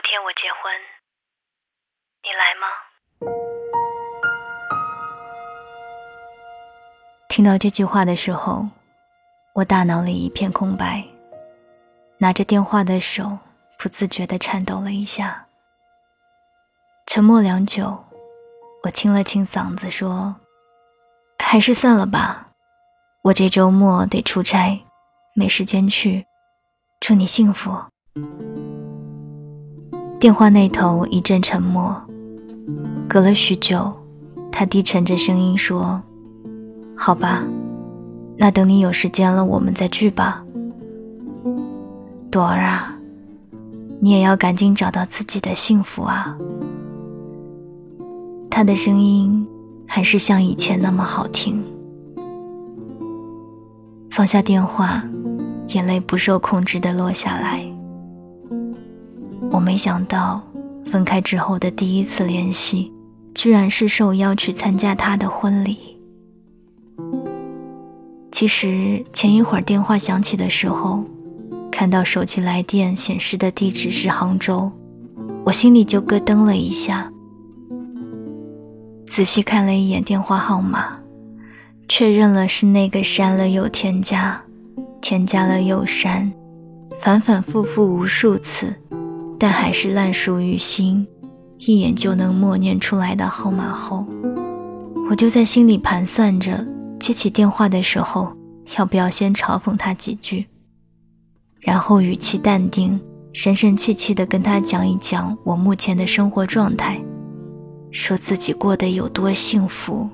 后天我结婚，你来吗？听到这句话的时候，我大脑里一片空白，拿着电话的手不自觉地颤抖了一下。沉默良久，我清了清嗓子说：“还是算了吧，我这周末得出差，没时间去。祝你幸福。”电话那头一阵沉默，隔了许久，他低沉着声音说：“好吧，那等你有时间了，我们再聚吧。”朵儿啊，你也要赶紧找到自己的幸福啊！他的声音还是像以前那么好听。放下电话，眼泪不受控制地落下来。我没想到，分开之后的第一次联系，居然是受邀去参加他的婚礼。其实前一会儿电话响起的时候，看到手机来电显示的地址是杭州，我心里就咯噔了一下。仔细看了一眼电话号码，确认了是那个删了又添加，添加了又删，反反复复无数次。但还是烂熟于心，一眼就能默念出来的号码后，我就在心里盘算着，接起电话的时候要不要先嘲讽他几句，然后语气淡定、神神气气地跟他讲一讲我目前的生活状态，说自己过得有多幸福，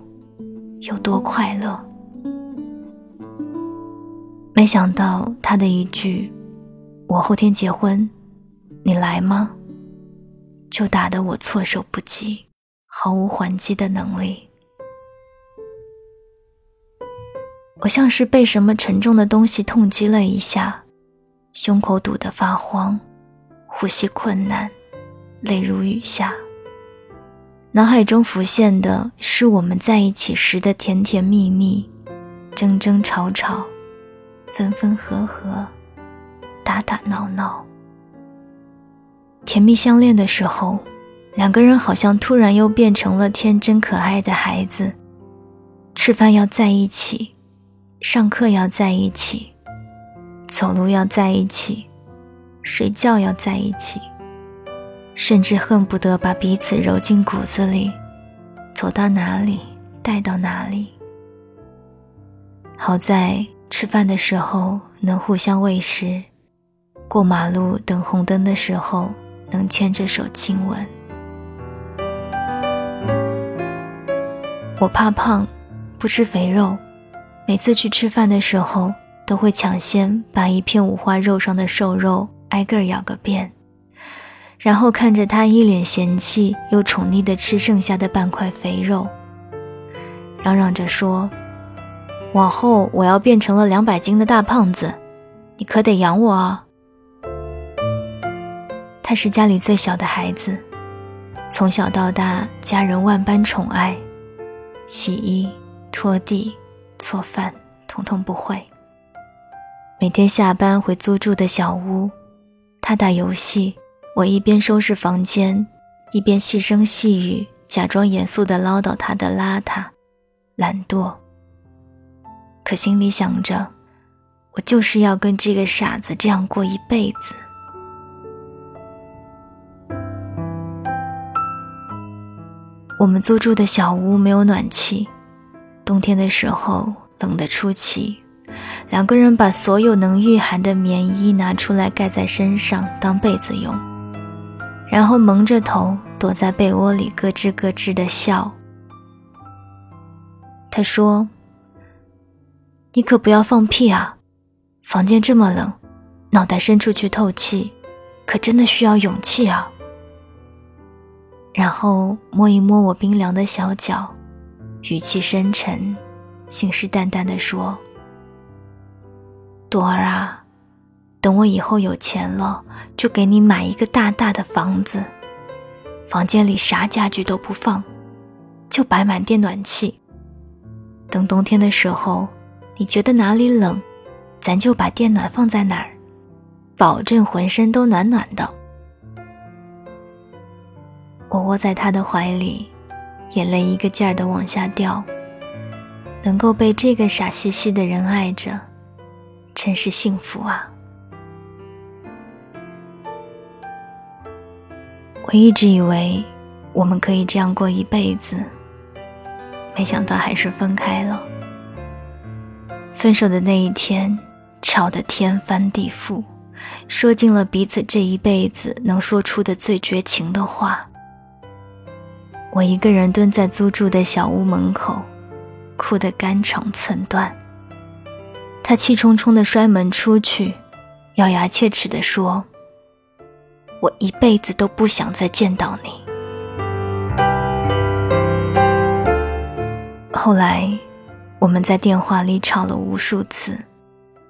有多快乐。没想到他的一句“我后天结婚”。你来吗？就打得我措手不及，毫无还击的能力。我像是被什么沉重的东西痛击了一下，胸口堵得发慌，呼吸困难，泪如雨下。脑海中浮现的是我们在一起时的甜甜蜜蜜，争争吵吵，分分合合，打打闹闹。甜蜜相恋的时候，两个人好像突然又变成了天真可爱的孩子。吃饭要在一起，上课要在一起，走路要在一起，睡觉要在一起，甚至恨不得把彼此揉进骨子里，走到哪里带到哪里。好在吃饭的时候能互相喂食，过马路等红灯的时候。能牵着手亲吻。我怕胖，不吃肥肉，每次去吃饭的时候，都会抢先把一片五花肉上的瘦肉挨个咬个遍，然后看着他一脸嫌弃又宠溺的吃剩下的半块肥肉，嚷嚷着说：“往后我要变成了两百斤的大胖子，你可得养我啊！”他是家里最小的孩子，从小到大家人万般宠爱，洗衣、拖地、做饭，统统不会。每天下班回租住的小屋，他打游戏，我一边收拾房间，一边细声细语，假装严肃地唠叨他的邋遢、懒惰。可心里想着，我就是要跟这个傻子这样过一辈子。我们租住的小屋没有暖气，冬天的时候冷得出奇。两个人把所有能御寒的棉衣拿出来盖在身上当被子用，然后蒙着头躲在被窝里咯吱咯吱的笑。他说：“你可不要放屁啊！房间这么冷，脑袋伸出去透气，可真的需要勇气啊。”然后摸一摸我冰凉的小脚，语气深沉，信誓旦旦地说：“朵儿啊，等我以后有钱了，就给你买一个大大的房子，房间里啥家具都不放，就摆满电暖气。等冬天的时候，你觉得哪里冷，咱就把电暖放在哪儿，保证浑身都暖暖的。”我窝在他的怀里，眼泪一个劲儿的往下掉。能够被这个傻兮兮的人爱着，真是幸福啊！我一直以为我们可以这样过一辈子，没想到还是分开了。分手的那一天，吵得天翻地覆，说尽了彼此这一辈子能说出的最绝情的话。我一个人蹲在租住的小屋门口，哭得肝肠寸断。他气冲冲地摔门出去，咬牙切齿地说：“我一辈子都不想再见到你。”后来，我们在电话里吵了无数次，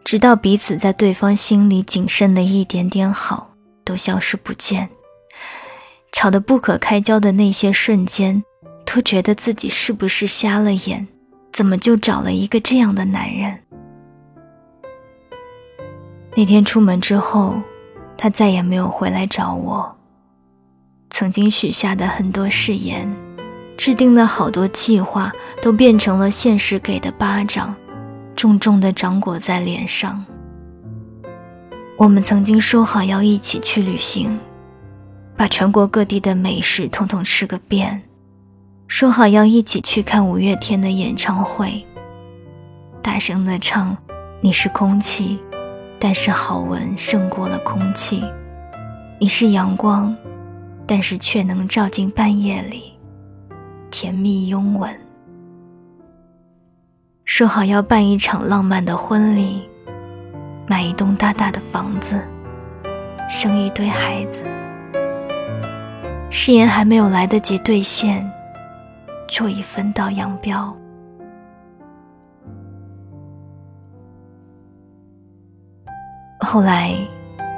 直到彼此在对方心里仅剩的一点点好都消失不见。吵得不可开交的那些瞬间，都觉得自己是不是瞎了眼？怎么就找了一个这样的男人？那天出门之后，他再也没有回来找我。曾经许下的很多誓言，制定的好多计划，都变成了现实给的巴掌，重重的掌掴在脸上。我们曾经说好要一起去旅行。把全国各地的美食统统吃个遍，说好要一起去看五月天的演唱会。大声的唱：“你是空气，但是好闻胜过了空气；你是阳光，但是却能照进半夜里，甜蜜拥吻。”说好要办一场浪漫的婚礼，买一栋大大的房子，生一堆孩子。誓言还没有来得及兑现，就已分道扬镳。后来，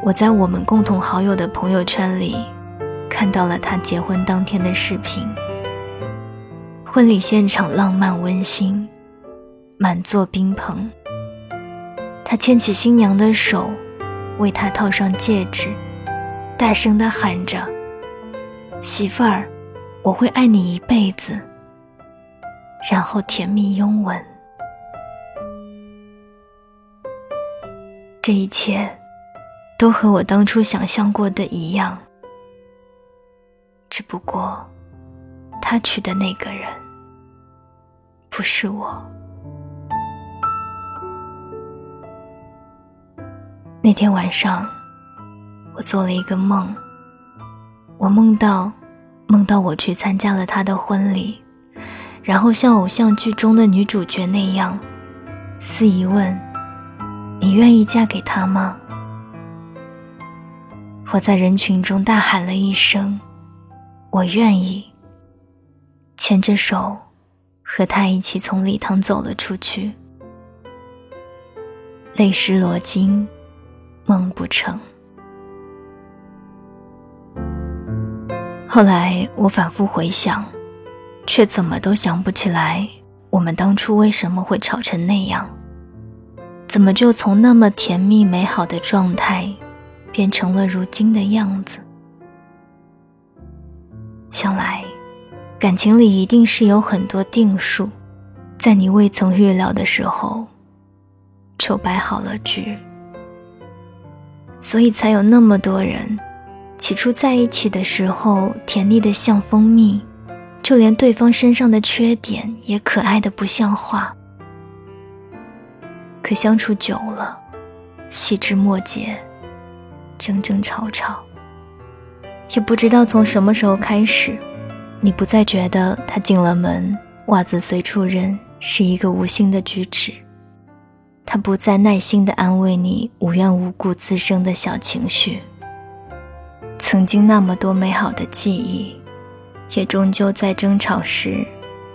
我在我们共同好友的朋友圈里看到了他结婚当天的视频。婚礼现场浪漫温馨，满座宾朋。他牵起新娘的手，为她套上戒指，大声的喊着。媳妇儿，我会爱你一辈子。然后甜蜜拥吻，这一切都和我当初想象过的一样。只不过，他娶的那个人不是我。那天晚上，我做了一个梦。我梦到，梦到我去参加了他的婚礼，然后像偶像剧中的女主角那样，司仪问：“你愿意嫁给他吗？”我在人群中大喊了一声：“我愿意。”牵着手，和他一起从礼堂走了出去，泪湿罗巾，梦不成。后来我反复回想，却怎么都想不起来我们当初为什么会吵成那样。怎么就从那么甜蜜美好的状态，变成了如今的样子？想来，感情里一定是有很多定数，在你未曾预料的时候，就摆好了局，所以才有那么多人。起初在一起的时候，甜蜜的像蜂蜜，就连对方身上的缺点也可爱的不像话。可相处久了，细枝末节，争争吵吵，也不知道从什么时候开始，你不再觉得他进了门，袜子随处扔是一个无心的举止，他不再耐心的安慰你无缘无故滋生的小情绪。曾经那么多美好的记忆，也终究在争吵时，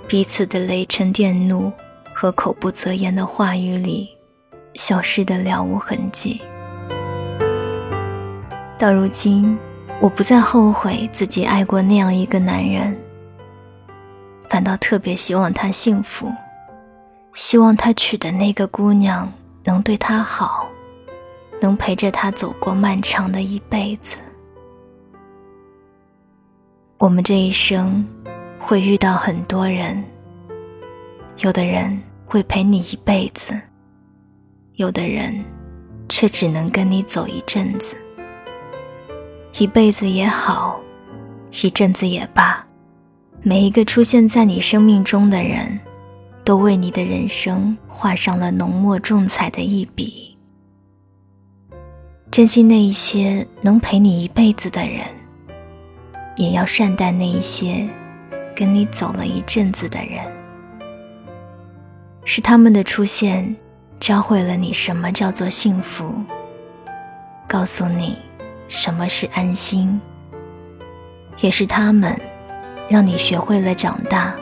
彼此的雷嗔电怒和口不择言的话语里，消失的了无痕迹。到如今，我不再后悔自己爱过那样一个男人，反倒特别希望他幸福，希望他娶的那个姑娘能对他好，能陪着他走过漫长的一辈子。我们这一生会遇到很多人，有的人会陪你一辈子，有的人却只能跟你走一阵子。一辈子也好，一阵子也罢，每一个出现在你生命中的人，都为你的人生画上了浓墨重彩的一笔。珍惜那一些能陪你一辈子的人，也要善待那一些跟你走了一阵子的人。是他们的出现，教会了你什么叫做幸福，告诉你。什么是安心？也是他们，让你学会了长大，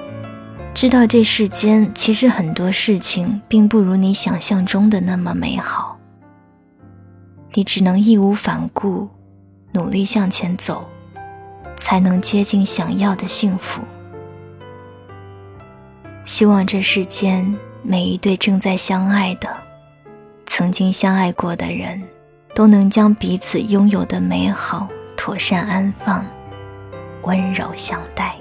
知道这世间其实很多事情并不如你想象中的那么美好。你只能义无反顾，努力向前走，才能接近想要的幸福。希望这世间每一对正在相爱的、曾经相爱过的人。都能将彼此拥有的美好妥善安放，温柔相待。